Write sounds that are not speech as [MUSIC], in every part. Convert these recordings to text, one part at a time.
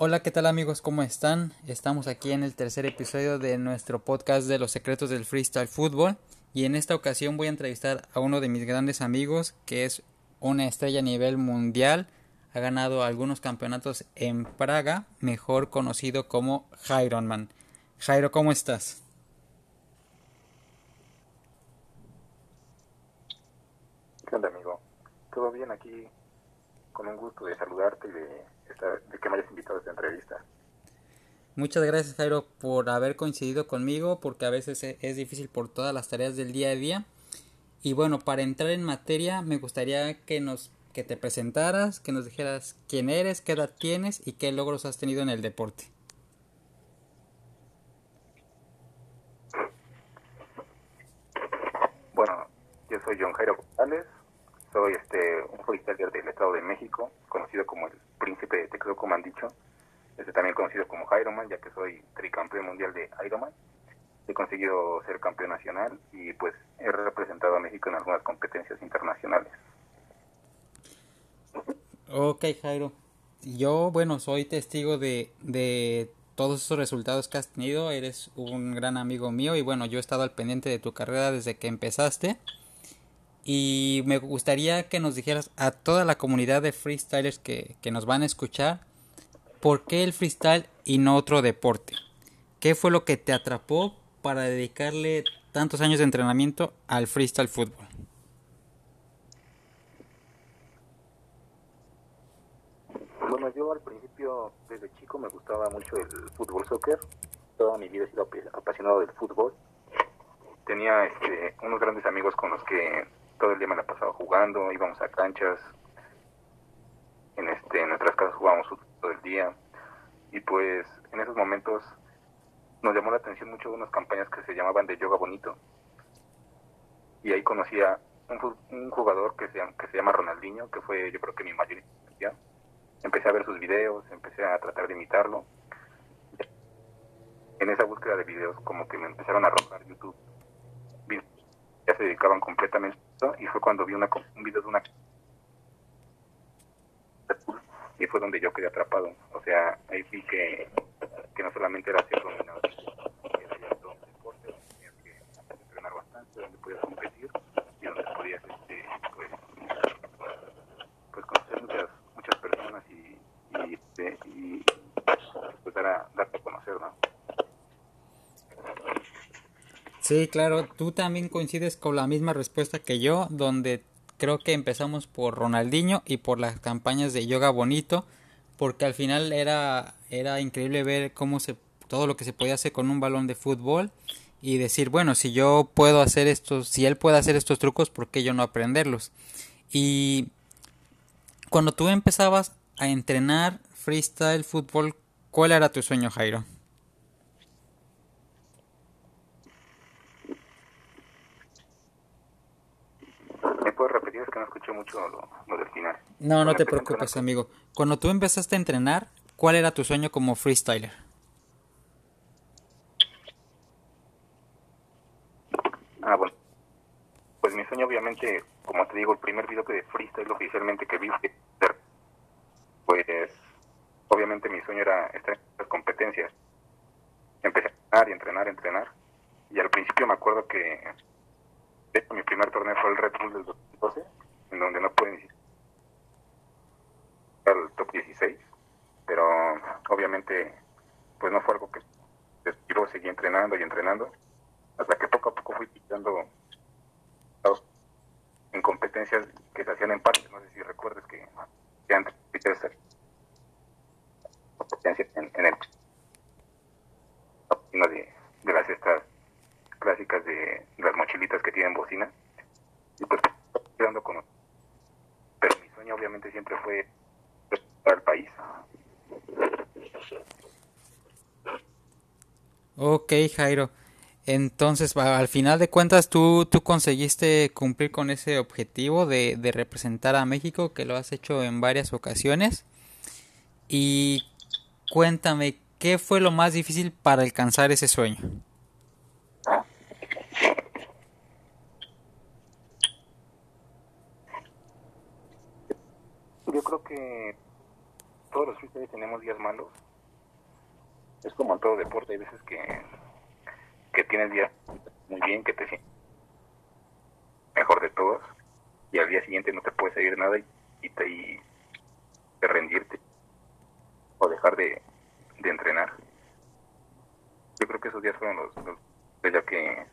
Hola, ¿qué tal amigos? ¿Cómo están? Estamos aquí en el tercer episodio de nuestro podcast de los secretos del freestyle fútbol y en esta ocasión voy a entrevistar a uno de mis grandes amigos que es una estrella a nivel mundial, ha ganado algunos campeonatos en Praga, mejor conocido como Jaironman. Jairo, ¿cómo estás? ¿Qué onda, amigo? ¿Todo bien aquí? Con un gusto de saludarte y de de que me hayas invitado a esta entrevista. Muchas gracias Jairo por haber coincidido conmigo porque a veces e, es difícil por todas las tareas del día a día. Y bueno, para entrar en materia me gustaría que nos que te presentaras, que nos dijeras quién eres, qué edad tienes y qué logros has tenido en el deporte. Bueno, yo soy John Jairo González, soy este un freestyler del Estado de México, conocido como el Príncipe de Texas, como han dicho. Este, también conocido como Ironman, ya que soy tricampeón mundial de Ironman. He conseguido ser campeón nacional y pues he representado a México en algunas competencias internacionales. Ok, Jairo. Yo, bueno, soy testigo de, de todos esos resultados que has tenido. Eres un gran amigo mío y bueno, yo he estado al pendiente de tu carrera desde que empezaste. Y me gustaría que nos dijeras a toda la comunidad de freestylers que, que nos van a escuchar, ¿por qué el freestyle y no otro deporte? ¿Qué fue lo que te atrapó para dedicarle tantos años de entrenamiento al freestyle fútbol? Bueno, yo al principio, desde chico, me gustaba mucho el fútbol soccer. Toda mi vida he sido apasionado del fútbol. Tenía este, unos grandes amigos con los que todo el día me la pasaba jugando, íbamos a canchas, en este en nuestras casas jugábamos todo el día. Y pues en esos momentos nos llamó la atención mucho unas campañas que se llamaban de yoga bonito. Y ahí conocí a un, jugador que se, que se llama Ronaldinho que fue yo creo que mi mayor inspiración empecé a ver sus videos empecé a tratar de imitarlo. En esa búsqueda de videos como que me empezaron a arrojar YouTube. Ya se dedicaban completamente y fue cuando vi una, un video de una y fue donde yo quedé atrapado. O sea, ahí vi que, que no solamente era ser dominado, era ya todo un deporte donde tenías que entrenar bastante, donde podías competir y donde podías este, pues, pues conocer muchas, muchas personas y, y, este, y pues dar a, darte a conocer, ¿no? Sí, claro, tú también coincides con la misma respuesta que yo, donde creo que empezamos por Ronaldinho y por las campañas de yoga bonito, porque al final era era increíble ver cómo se todo lo que se podía hacer con un balón de fútbol y decir, bueno, si yo puedo hacer estos, si él puede hacer estos trucos, ¿por qué yo no aprenderlos? Y cuando tú empezabas a entrenar freestyle fútbol, ¿cuál era tu sueño, Jairo? puedes repetir? Es que no escuché mucho lo, del final. No, no te preocupes, amigo. Cuando tú empezaste a entrenar, ¿cuál era tu sueño como freestyler? Ah, bueno. Pues mi sueño, obviamente, como te digo, el primer video que de freestyle oficialmente que vi pues, obviamente mi sueño era estar en las competencias. Empecé a entrenar y entrenar, entrenar. Y al principio me acuerdo que mi primer torneo fue el Red Bull del 2012, en donde no pude ni al top 16, pero obviamente pues no fue algo que yo seguí entrenando y entrenando, hasta que poco a poco fui pillando en competencias que se hacían en parques, no sé si recuerdes que antes competencias en, en el de, de las estas clásicas de las mochilitas que tienen bocina. Y pues quedando con Pero mi siempre fue para el país. Ok, Jairo. Entonces, al final de cuentas, tú, tú conseguiste cumplir con ese objetivo de representar a México, que lo has hecho en varias ocasiones. Y cuéntame, ¿qué fue lo más difícil para alcanzar ese sueño? Yo creo que todos los freestyles tenemos días malos es como en todo deporte, hay veces que, que tienes días muy bien, que te sientes mejor de todos, y al día siguiente no te puede seguir nada y, te y de rendirte o dejar de, de entrenar. Yo creo que esos días fueron los, los ya que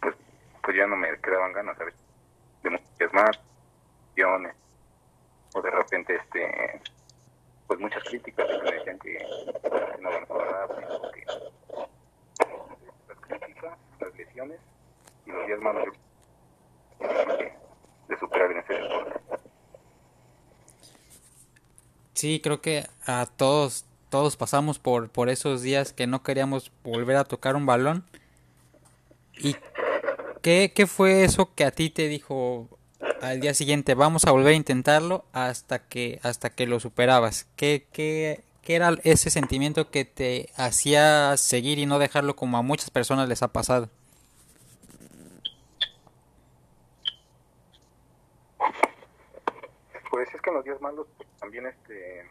pues, pues ya no me quedaban ganas, ¿sabes? De muchas más, o de repente este pues muchas críticas me decían que no avanzaba rápido, que las críticas, las lesiones y los días malos de, de superar en ese deporte. Sí, creo que a todos todos pasamos por por esos días que no queríamos volver a tocar un balón. ¿Y qué, qué fue eso que a ti te dijo al día siguiente vamos a volver a intentarlo hasta que hasta que lo superabas? ¿Qué, qué, qué era ese sentimiento que te hacía seguir y no dejarlo como a muchas personas les ha pasado? Pues es que en los días malos pues, también este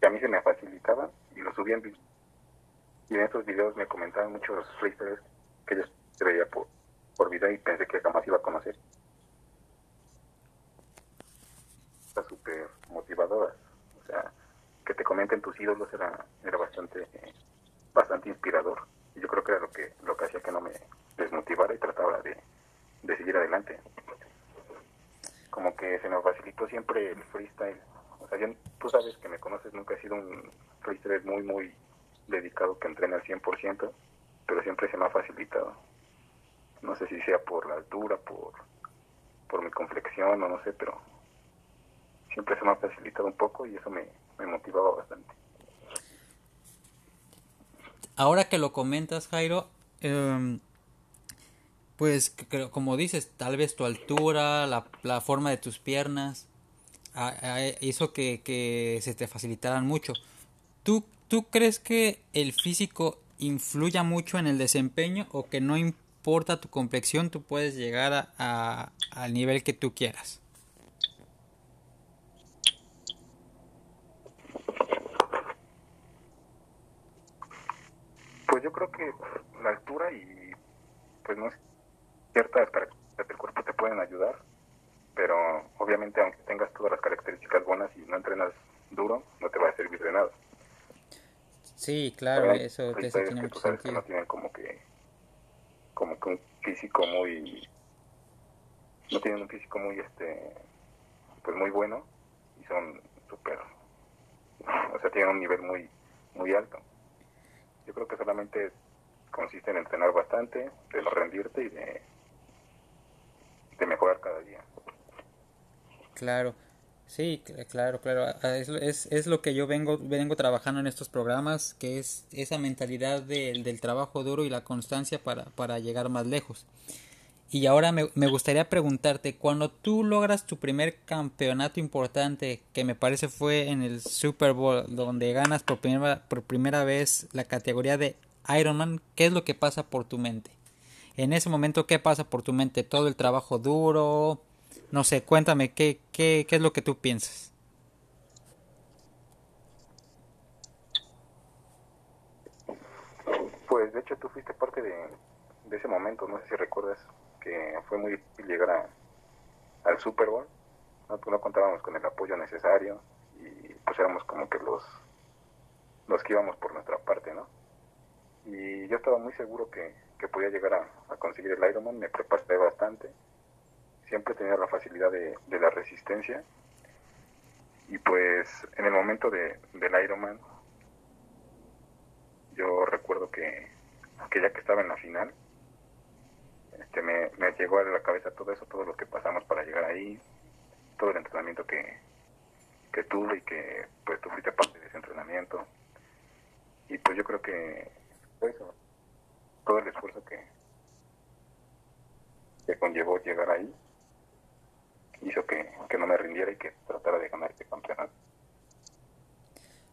que a mí se me facilitaban y lo subían y en estos videos me comentaban muchos freestylers que ellos veía por, por video y pensé que jamás iba a conocer. Está súper motivadora. O sea, que te comenten tus ídolos era, era bastante bastante inspirador. Y yo creo que era lo que, lo que hacía que no me desmotivara y trataba de, seguir adelante. Como que se me facilitó siempre el freestyle. O sea, yo, tú sabes que me conoces, nunca he sido un freestyle muy, muy dedicado que entrene al 100%, pero siempre se me ha facilitado. No sé si sea por la altura, por, por mi complexión o no sé, pero siempre se me ha facilitado un poco y eso me, me motivaba bastante. Ahora que lo comentas, Jairo, eh, pues que, como dices, tal vez tu altura, la, la forma de tus piernas, a, hizo que, que se te facilitaran mucho. ¿Tú, ¿Tú crees que el físico influya mucho en el desempeño o que no importa tu complexión, tú puedes llegar a, a, al nivel que tú quieras? Pues yo creo que la altura y pues no ciertas características del cuerpo te pueden ayudar, pero obviamente aunque tengas todas las características buenas y no entrenas duro, no te va a servir de nada. Sí, claro, eso, eso tiene mucho sentido. no tienen como que, como que un físico muy, no tienen un físico muy, este, pues muy bueno y son súper, [LAUGHS] o sea, tienen un nivel muy, muy alto. Yo creo que solamente consiste en entrenar bastante, de no rendirte y de, de mejorar cada día. Claro. Sí, claro, claro. Es, es, es, lo que yo vengo, vengo trabajando en estos programas, que es esa mentalidad de, del trabajo duro y la constancia para, para llegar más lejos. Y ahora me, me, gustaría preguntarte, cuando tú logras tu primer campeonato importante, que me parece fue en el Super Bowl, donde ganas por primera, por primera vez la categoría de Ironman, ¿qué es lo que pasa por tu mente? En ese momento, ¿qué pasa por tu mente? ¿Todo el trabajo duro? No sé, cuéntame, ¿qué, qué, qué es lo que tú piensas? Pues de hecho tú fuiste parte de, ese momento, no sé si recuerdas que fue muy difícil llegar a, al Super Bowl, ¿no? Pues no contábamos con el apoyo necesario y pues éramos como que los, los que íbamos por nuestra parte, ¿no? Y yo estaba muy seguro que, que podía llegar a, a conseguir el Ironman, me preparé bastante, siempre tenía la facilidad de, de, la resistencia. Y pues en el momento de, del Ironman, yo recuerdo que, que ya que estaba en la final, este, me, me, llegó a la cabeza todo eso, todo lo que pasamos para llegar ahí, todo el entrenamiento que, que tuve y que pues tú fuiste parte de ese entrenamiento. Y pues yo creo que eso, todo el esfuerzo que, que conllevó llegar ahí, hizo que, que, no me rindiera y que tratara de ganar este campeonato.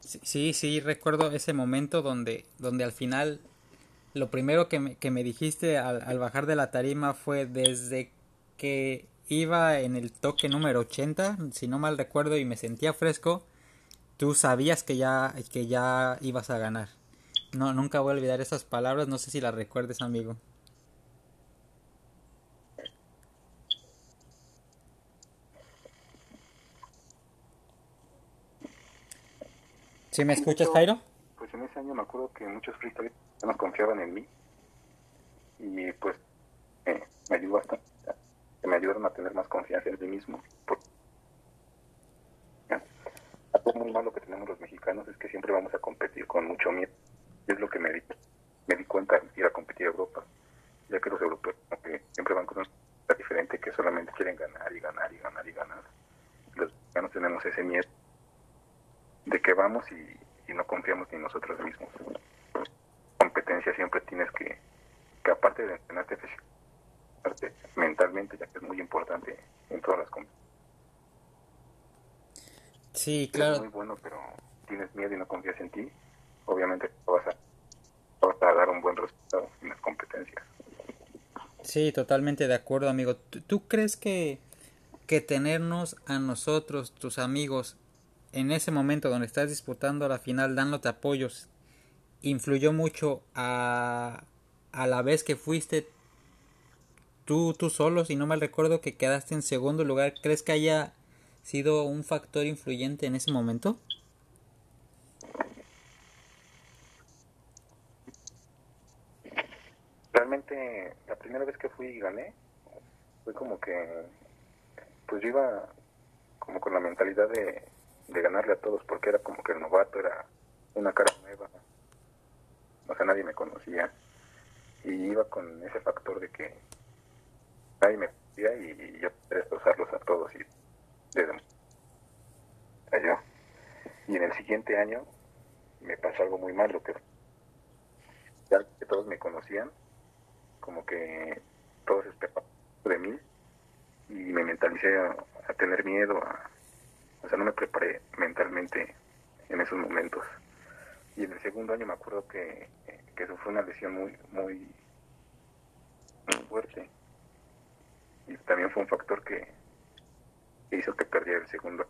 Sí, sí, recuerdo ese momento donde, donde al final lo primero que me, que me dijiste al, al, bajar de la tarima fue desde que iba en el toque número 80, si no mal recuerdo, y me sentía fresco, tú sabías que ya, que ya ibas a ganar. No, nunca voy a olvidar esas palabras, no sé si las recuerdes, amigo. ¿Sí me escuchas, Jairo? Pues en ese año me acuerdo que muchos freestylers no confiaban en mí y pues eh, me ayudó bastante, me ayudaron a tener más confianza en mí mismo. algo muy malo que tenemos los mexicanos es que siempre vamos a competir con mucho miedo. Y es lo que me di, me di cuenta al ir a competir a Europa, ya que los europeos siempre van con una diferente que solamente quieren ganar y ganar y ganar y ganar. Los mexicanos tenemos ese miedo de que vamos y, no confiamos ni nosotros mismos. Competencia siempre tienes que, que aparte de entrenarte mentalmente, ya que es muy importante en todas las competencias. Sí, claro. Es muy bueno, pero tienes miedo y no confías en ti, obviamente vas a, vas a dar un buen resultado en las competencias. Sí, totalmente de acuerdo, amigo. ¿Tú, crees que, que tenernos a nosotros, tus amigos, en ese momento donde estás disputando la final dándote apoyos influyó mucho a, a la vez que fuiste tú, tú solo, si no mal recuerdo que quedaste en segundo lugar, ¿crees que haya sido un factor influyente en ese momento? Realmente la primera vez que fui y gané fue como que pues yo iba como con la mentalidad de de ganarle a todos porque era como que el novato era una cara nueva, o sea, nadie me conocía y iba con ese factor de que nadie me conocía y yo podía destrozarlos a todos y desde yo. Y en el siguiente año me pasó algo muy malo que ya que todos me conocían, como que todos esperaban de mí y me mentalicé a tener miedo, a, o sea, no me preparé mentalmente en esos momentos. Y en el segundo año me acuerdo que, que fue una lesión muy, muy, fuerte. Y también fue un factor que, hizo que perdiera el segundo.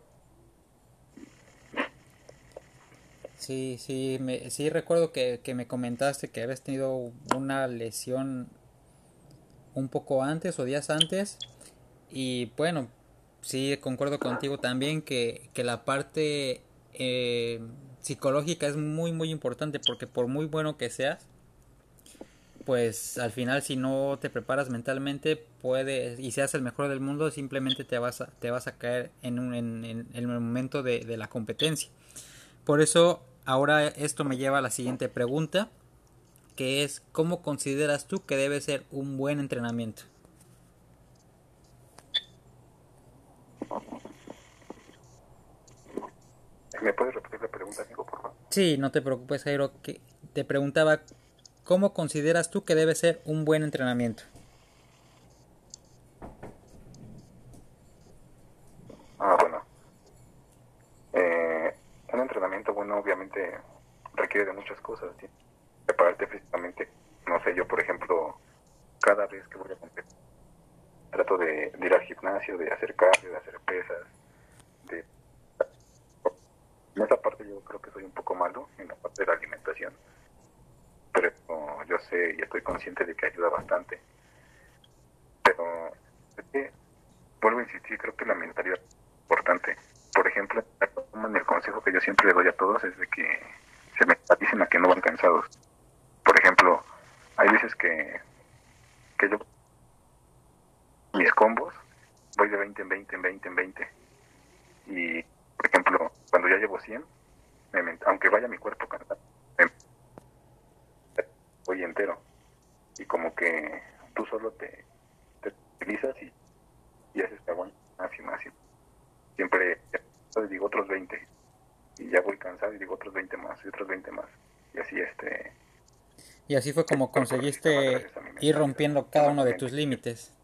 Sí, sí, me, sí recuerdo que, que me comentaste que habías tenido una lesión un poco antes o días antes. Y bueno, sí, concuerdo contigo también que, que la parte eh, psicológica es muy, muy importante porque por muy bueno que seas, pues al final si no te preparas mentalmente puedes y seas el mejor del mundo simplemente te vas a, te vas a caer en, un, en, en el momento de, de, la competencia. Por eso ahora esto me lleva a la siguiente pregunta que es cómo consideras tú que debe ser un buen entrenamiento ¿Me puedes repetir la pregunta, por favor? Sí, no te preocupes, Jairo. Que te preguntaba, ¿cómo consideras tú que debe ser un buen entrenamiento? Ah, bueno. Eh, un entrenamiento bueno obviamente requiere de muchas cosas. Prepararte físicamente, no sé, yo por ejemplo, cada vez que voy a competir, trato de, de ir al gimnasio, de hacer cardio, de hacer pesas, de en esa parte yo creo que soy un poco malo, en la parte de la alimentación. Pero yo sé y estoy consciente de que ayuda bastante. Pero vuelvo a insistir, creo que la mentalidad es importante. Por ejemplo, el consejo que yo siempre le doy a todos es de que se mentalicen a que no van cansados. Por ejemplo, hay veces que, que yo mis combos voy de 20 en 20 en 20 en 20 y por ejemplo, cuando ya llevo 100, aunque vaya mi cuerpo cansado, voy entero. Y como que tú solo te, te utilizas y, y haces aguante más y más. Siempre digo otros 20 y ya voy cansado y digo otros 20 más y otros 20 más. Y así este... Y así fue como conseguiste ir rompiendo cada uno de tus límites.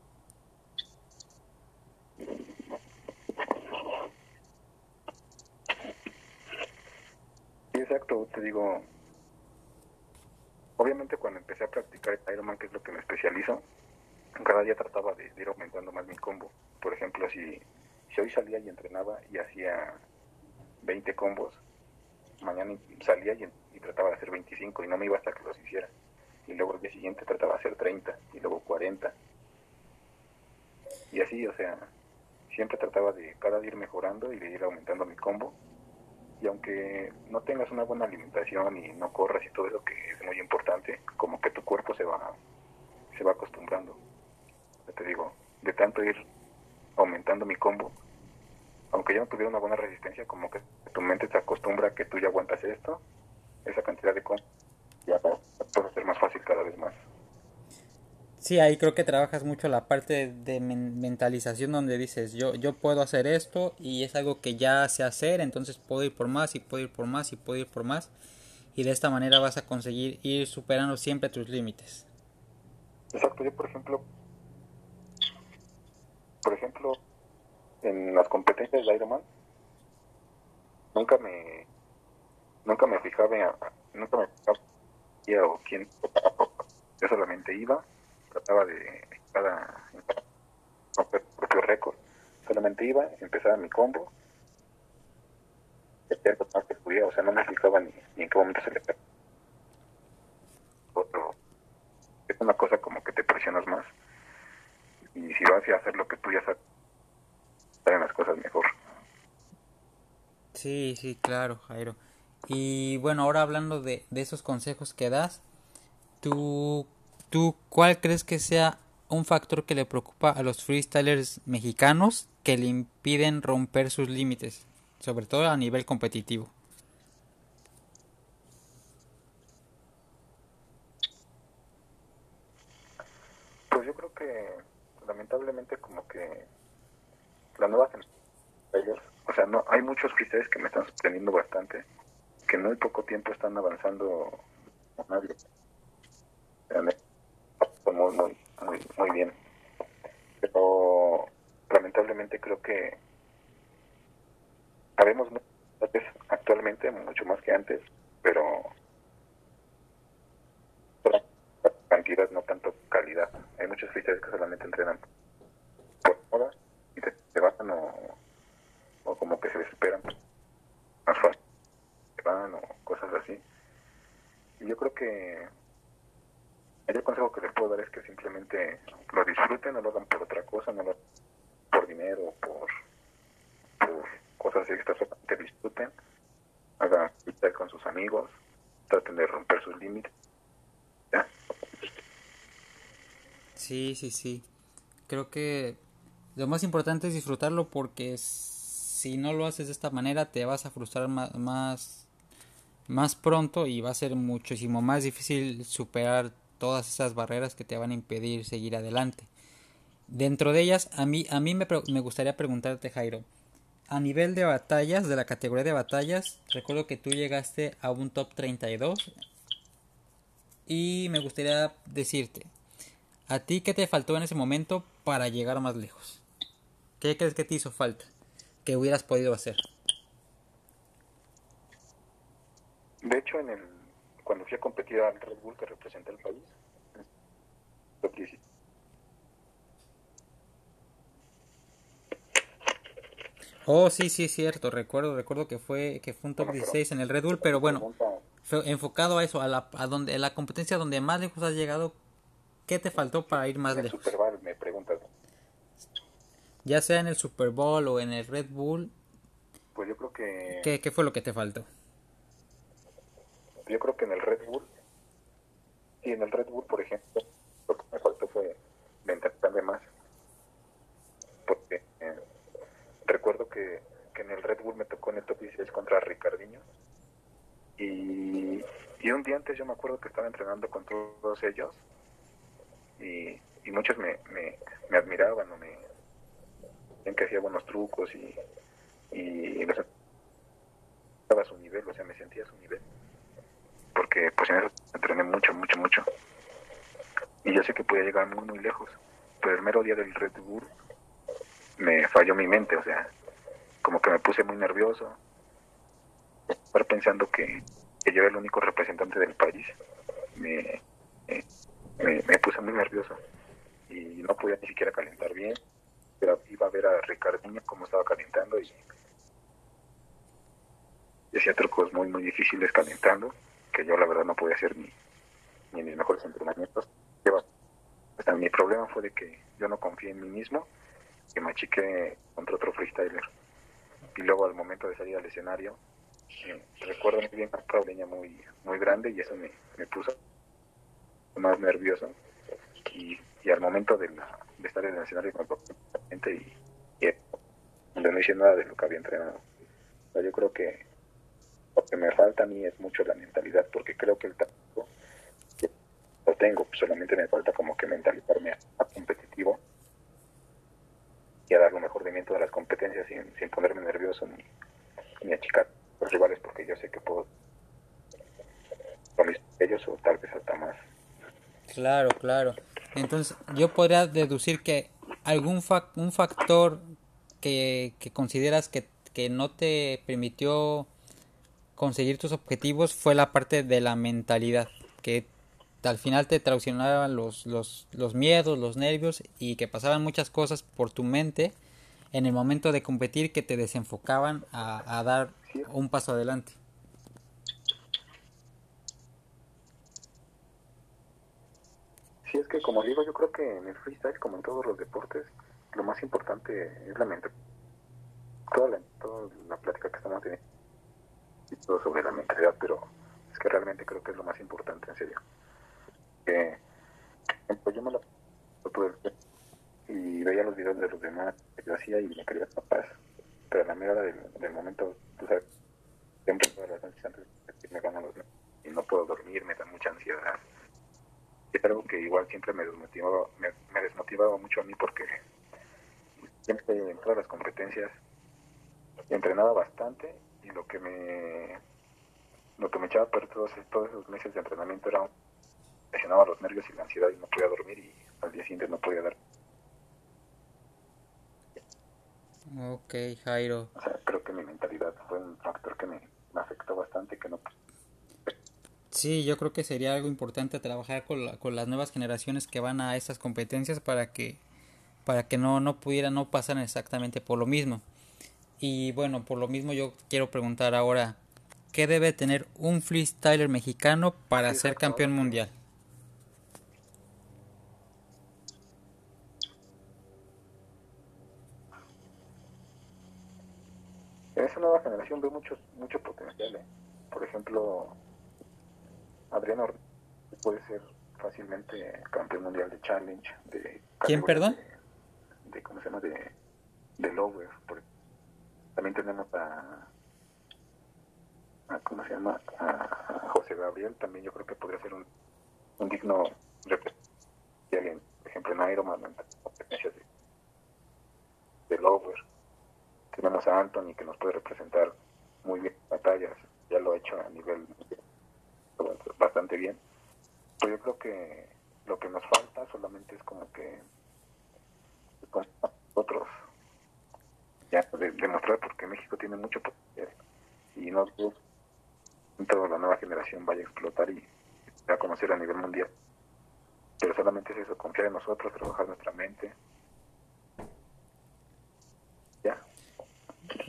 Exacto, te digo, obviamente cuando empecé a practicar Ironman, que es lo que me especializo, cada día trataba de, ir aumentando más mi combo. Por ejemplo, si, si hoy salía y entrenaba y hacía 20 combos, mañana salía y, y, trataba de hacer 25 y no me iba hasta que los hiciera. Y luego el día siguiente trataba de hacer 30 y luego 40. Y así, o sea, siempre trataba de cada día ir mejorando y de ir aumentando mi combo. Y aunque no tengas una buena alimentación y no corras y todo eso que es muy importante, como que tu cuerpo se va, se va acostumbrando. te digo, de tanto ir aumentando mi combo, aunque yo no tuviera una buena resistencia, como que tu mente se acostumbra a que tú ya aguantas esto, esa cantidad de combo, ya va a ser más fácil cada vez más. Sí, ahí creo que trabajas mucho la parte de mentalización donde dices, yo, yo puedo hacer esto y es algo que ya sé hacer, entonces puedo ir por más y puedo ir por más y puedo ir por más. Y de esta manera vas a conseguir ir superando siempre tus límites. Exacto, yo por ejemplo, por ejemplo, en las competencias de Ironman, nunca me, nunca me fijaba, nunca me fijaba o quién, yo solamente iba trataba de cada romper propio récord. Solamente iba, empezaba mi combo, lo más que podía, o sea, no me fijaba ni, en qué momento se le Otro, es una cosa como que te presionas más. Y si vas a hacer lo que tú ya sabes, salen las cosas mejor. Sí, sí, claro, Jairo. Y bueno, ahora hablando de, de esos consejos que das, ¿tú ¿Tú cuál crees que sea un factor que le preocupa a los freestylers mexicanos que le impiden romper sus límites, sobre todo a nivel competitivo? Pues yo creo que lamentablemente como que la nueva o sea, no hay muchos freestylers que me están sorprendiendo bastante, que en muy poco tiempo están avanzando nadie muy, muy, muy, muy bien. Pero lamentablemente creo que sabemos actualmente mucho más que antes, pero cantidad, no tanto calidad. Hay muchos fichas que solamente entrenan por moda y se, bajan o, o, como que se desesperan más fácil, se van o cosas así. Y yo creo que el consejo que les puedo dar es que simplemente lo disfruten, no lo hagan por otra cosa, no lo por dinero, por, por cosas extras, que disfruten, hagan estar con sus amigos, traten de romper sus límites. Sí, sí, sí. Creo que lo más importante es disfrutarlo porque si no lo haces de esta manera te vas a frustrar más, más, más pronto y va a ser muchísimo más difícil superar todas esas barreras que te van a impedir seguir adelante. Dentro de ellas, a mí, a mí me, me gustaría preguntarte, Jairo, a nivel de batallas, de la categoría de batallas, recuerdo que tú llegaste a un top 32 y me gustaría decirte, ¿a ti qué te faltó en ese momento para llegar más lejos? ¿Qué crees que te hizo falta? ¿Que hubieras podido hacer? De hecho, en el cuando fui a competir al Red Bull que representa el país. Oh, sí, sí, es cierto. Recuerdo, recuerdo que fue que fue un top 16 en el Red Bull, pero bueno, fue enfocado a eso, a la, a donde, a la competencia donde más lejos has llegado. ¿Qué te faltó para ir más lejos? Super Bowl, me preguntas. Ya sea en el Super Bowl o en el Red Bull. Pues yo creo que. ¿Qué, qué fue lo que te faltó? Yo creo que en el Red Bull, y en el Red Bull, por ejemplo, lo que me faltó fue de más. Porque eh, recuerdo que, en el Red Bull me tocó en el top 16 contra Ricardinho. Y, y un día antes yo me acuerdo que estaba entrenando con todos ellos. Y, y muchos me, me, me admiraban o me en que hacía buenos trucos y, y, y estaba a su nivel, o sea, me sentía a su nivel porque pues en eso entrené mucho, mucho, mucho. Y yo sé que podía llegar muy, muy lejos. Pero el mero día del Red Bull me falló mi mente, o sea, como que me puse muy nervioso. Estar pensando que, yo era el único representante del país, me, me, puse muy nervioso. Y no podía ni siquiera calentar bien. Pero iba a ver a Ricardinho cómo estaba calentando y decía trucos muy, muy difíciles calentando, que yo la verdad no podía hacer ni, ni mis mejores entrenamientos. Hasta mi problema fue de que yo no confié en mí mismo, que me achiqué contra otro freestyler. Y luego al momento de salir al escenario, eh, recuerdo muy bien una problema muy, muy grande y eso me, me puso más nervioso. Y, y al momento de, de, estar en el escenario con gente y, y no hice nada de lo que había entrenado. yo creo que que me falta a mí es mucho la mentalidad, porque creo que el talento lo tengo, solamente me falta como que mentalizarme a, competitivo y a dar lo mejor de mí en todas las competencias sin, sin ponerme nervioso ni, ni achicar los rivales, porque yo sé que puedo con ellos o tal vez hasta más. Claro, claro. Entonces, yo podría deducir que algún fa un factor que, que consideras que, que, no te permitió conseguir tus objetivos fue la parte de la mentalidad, que al final te traicionaban los, los, los miedos, los nervios y que pasaban muchas cosas por tu mente en el momento de competir que te desenfocaban a, dar un paso adelante. Sí, es que como digo, yo creo que en el freestyle, como en todos los deportes, lo más importante es la mente. Toda la, plática que estamos todo sobre la mentalidad, pero es que realmente creo que es lo más importante, en serio. Eh, me lo y veía los videos de los demás que yo hacía y me quería capaz, pero a la mera del, del momento, tú sabes, siempre todas las noches antes me ganan los y no puedo dormir, me da mucha ansiedad es algo que igual siempre me desmotivaba, me desmotivaba mucho a mí porque siempre en todas las competencias entrenaba bastante y lo que me lo que me echaba a perder todos, todos esos meses de entrenamiento era presionaba los nervios y la ansiedad y no podía dormir y al día siguiente no podía dar Ok, Jairo. O sea, creo que mi mentalidad fue un factor que me, me afectó bastante, que no Sí, yo creo que sería algo importante trabajar con, la, con las nuevas generaciones que van a estas competencias para que para que no no pudieran no pasar exactamente por lo mismo. Y bueno, por lo mismo yo quiero preguntar ahora, ¿qué debe tener un freestyler mexicano para ser campeón mundial? En esa nueva generación veo mucho, mucho potencial. ¿eh? Por ejemplo, Adriano puede ser fácilmente campeón mundial de challenge. De ¿Quién, perdón? De, ¿cómo se llama? De, de lower. también tenemos a, a, ¿cómo se llama? A, José Gabriel, también yo creo que podría ser un, un digno representante, por ejemplo, en Ironman, en competencias de, de lower. Tenemos a Anthony que nos puede representar muy bien batallas, ya lo ha hecho a nivel bastante bien. Pero yo creo que lo que nos falta solamente es como que con nosotros ya de, demostrar porque México tiene mucho potencial y no toda la nueva generación vaya a explotar y a conocer a nivel mundial. Pero solamente es eso, confiar en nosotros, trabajar nuestra mente. Ya.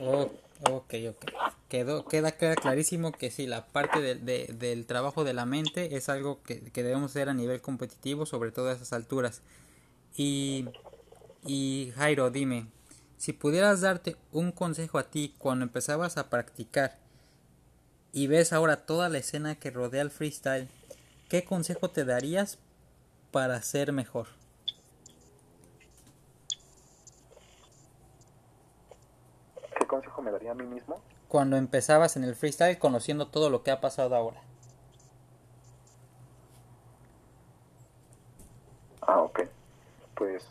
Oh, ok, ok. Quedó, queda, queda clarísimo que sí, la parte de, de, del trabajo de la mente es algo que, que, debemos hacer a nivel competitivo, sobre todo a esas alturas. Y, y Jairo, dime, si pudieras darte un consejo a ti cuando empezabas a practicar y ves ahora toda la escena que rodea el freestyle, ¿qué consejo te darías para ser mejor? ¿Qué consejo me daría a mí mismo? Cuando empezabas en el freestyle conociendo todo lo que ha pasado ahora. Ah, ok. Pues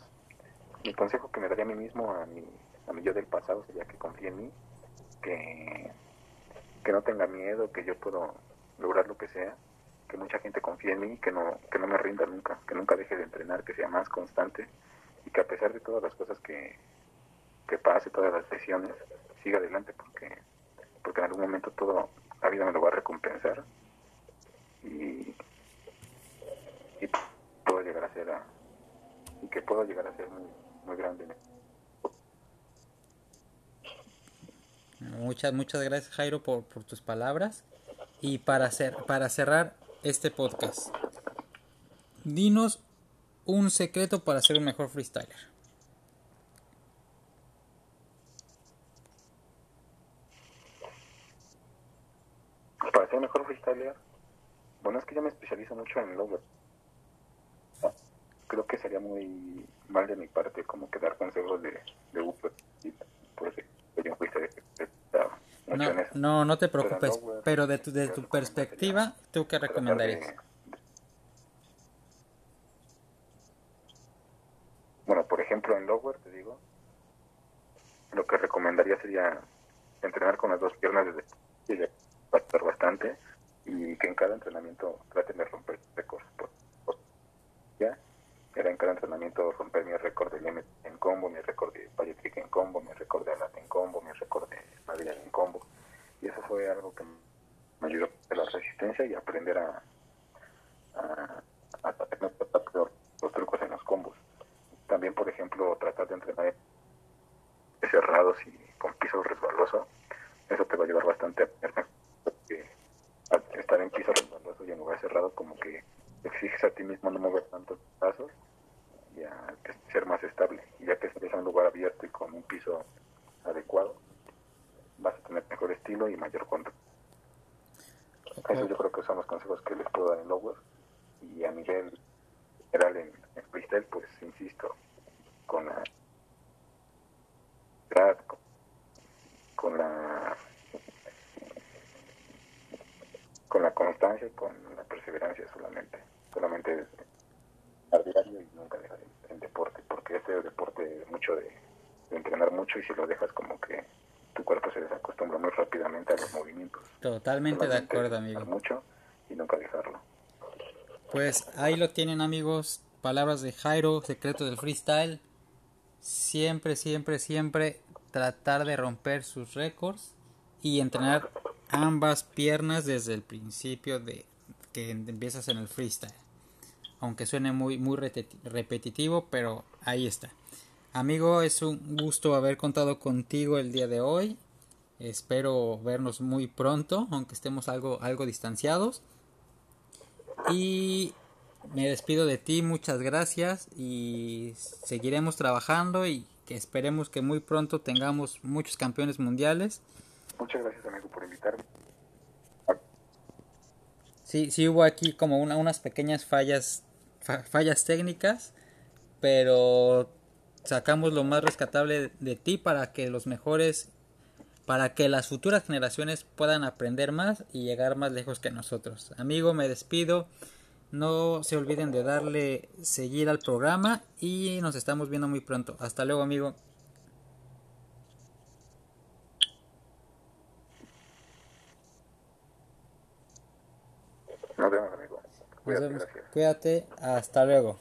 mi consejo que me daría a mí mismo, a mi, a mi yo del pasado, sería que confíe en mí, que, que no tenga miedo, que yo puedo lograr lo que sea, que mucha gente confíe en mí, que no, que no me rinda nunca, que nunca deje de entrenar, que sea más constante y que a pesar de todas las cosas que, que pase, todas las lesiones, siga adelante porque, porque en algún momento todo la vida me lo va a recompensar y, y puedo llegar a ser a, y que puedo llegar a ser muy, muy grande. Muchas Muchas, gracias Jairo por, tus palabras. Y para, hacer, para cerrar este podcast, dinos un secreto para ser un mejor freestyler. Para ser mejor freestyler, bueno, es que yo me especializo mucho en lower. Creo que sería muy mal de mi parte como que dar consejos de, de yo no, no, no te preocupes, pero de tu, de tu perspectiva, ¿tú qué recomendarías? Bueno, por ejemplo, en lower, te digo, lo que recomendaría sería entrenar con las dos piernas desde bastante y que en cada entrenamiento traten de romper récords. ¿Ya? Era en cada entrenamiento romper mi récord de limit en combo, mi récord de Trick en combo, mi récord de Alat en combo, mi récord de Madrid en combo. Y eso fue algo que me ayudó a la resistencia y aprender a, a, a, los trucos en los combos. También, por ejemplo, tratar de entrenar cerrados y con piso resbaloso. Eso te va a ayudar bastante a estar en piso resbaloso y en lugar cerrado, como que exiges a ti mismo no mover tantos pasos y a ser más estable. Y ya que estés en un lugar abierto y con un piso adecuado, vas a tener mejor estilo y mayor control. Eso yo creo que son los consejos que les puedo dar en lower. Y a nivel general en, en freestyle, pues insisto, con la con la con la constancia y con la perseverancia solamente solamente al diario y nunca dejar el, deporte porque este deporte mucho de, entrenar mucho y si lo dejas como que tu cuerpo se desacostumbra muy rápidamente a los movimientos. Totalmente de acuerdo amigo. mucho y nunca dejarlo. Pues ahí lo tienen amigos. Palabras de Jairo secreto del freestyle. Siempre, siempre, siempre tratar de romper sus récords y entrenar ambas piernas desde el principio de que empiezas en el freestyle. Aunque suene muy, muy repetitivo, pero ahí está. Amigo, es un gusto haber contado contigo el día de hoy. Espero vernos muy pronto, aunque estemos algo, algo distanciados. Y me despido de ti, muchas gracias y seguiremos trabajando y que esperemos que muy pronto tengamos muchos campeones mundiales. Muchas gracias amigo por invitarme. Sí, sí hubo aquí como una, unas pequeñas fallas, fallas técnicas, pero sacamos lo más rescatable de ti para que los mejores, para que las futuras generaciones puedan aprender más y llegar más lejos que nosotros. Amigo, me despido. No se olviden de darle seguir al programa y nos estamos viendo muy pronto. Hasta luego, amigo. Nos vemos. Cuídate. Hasta luego.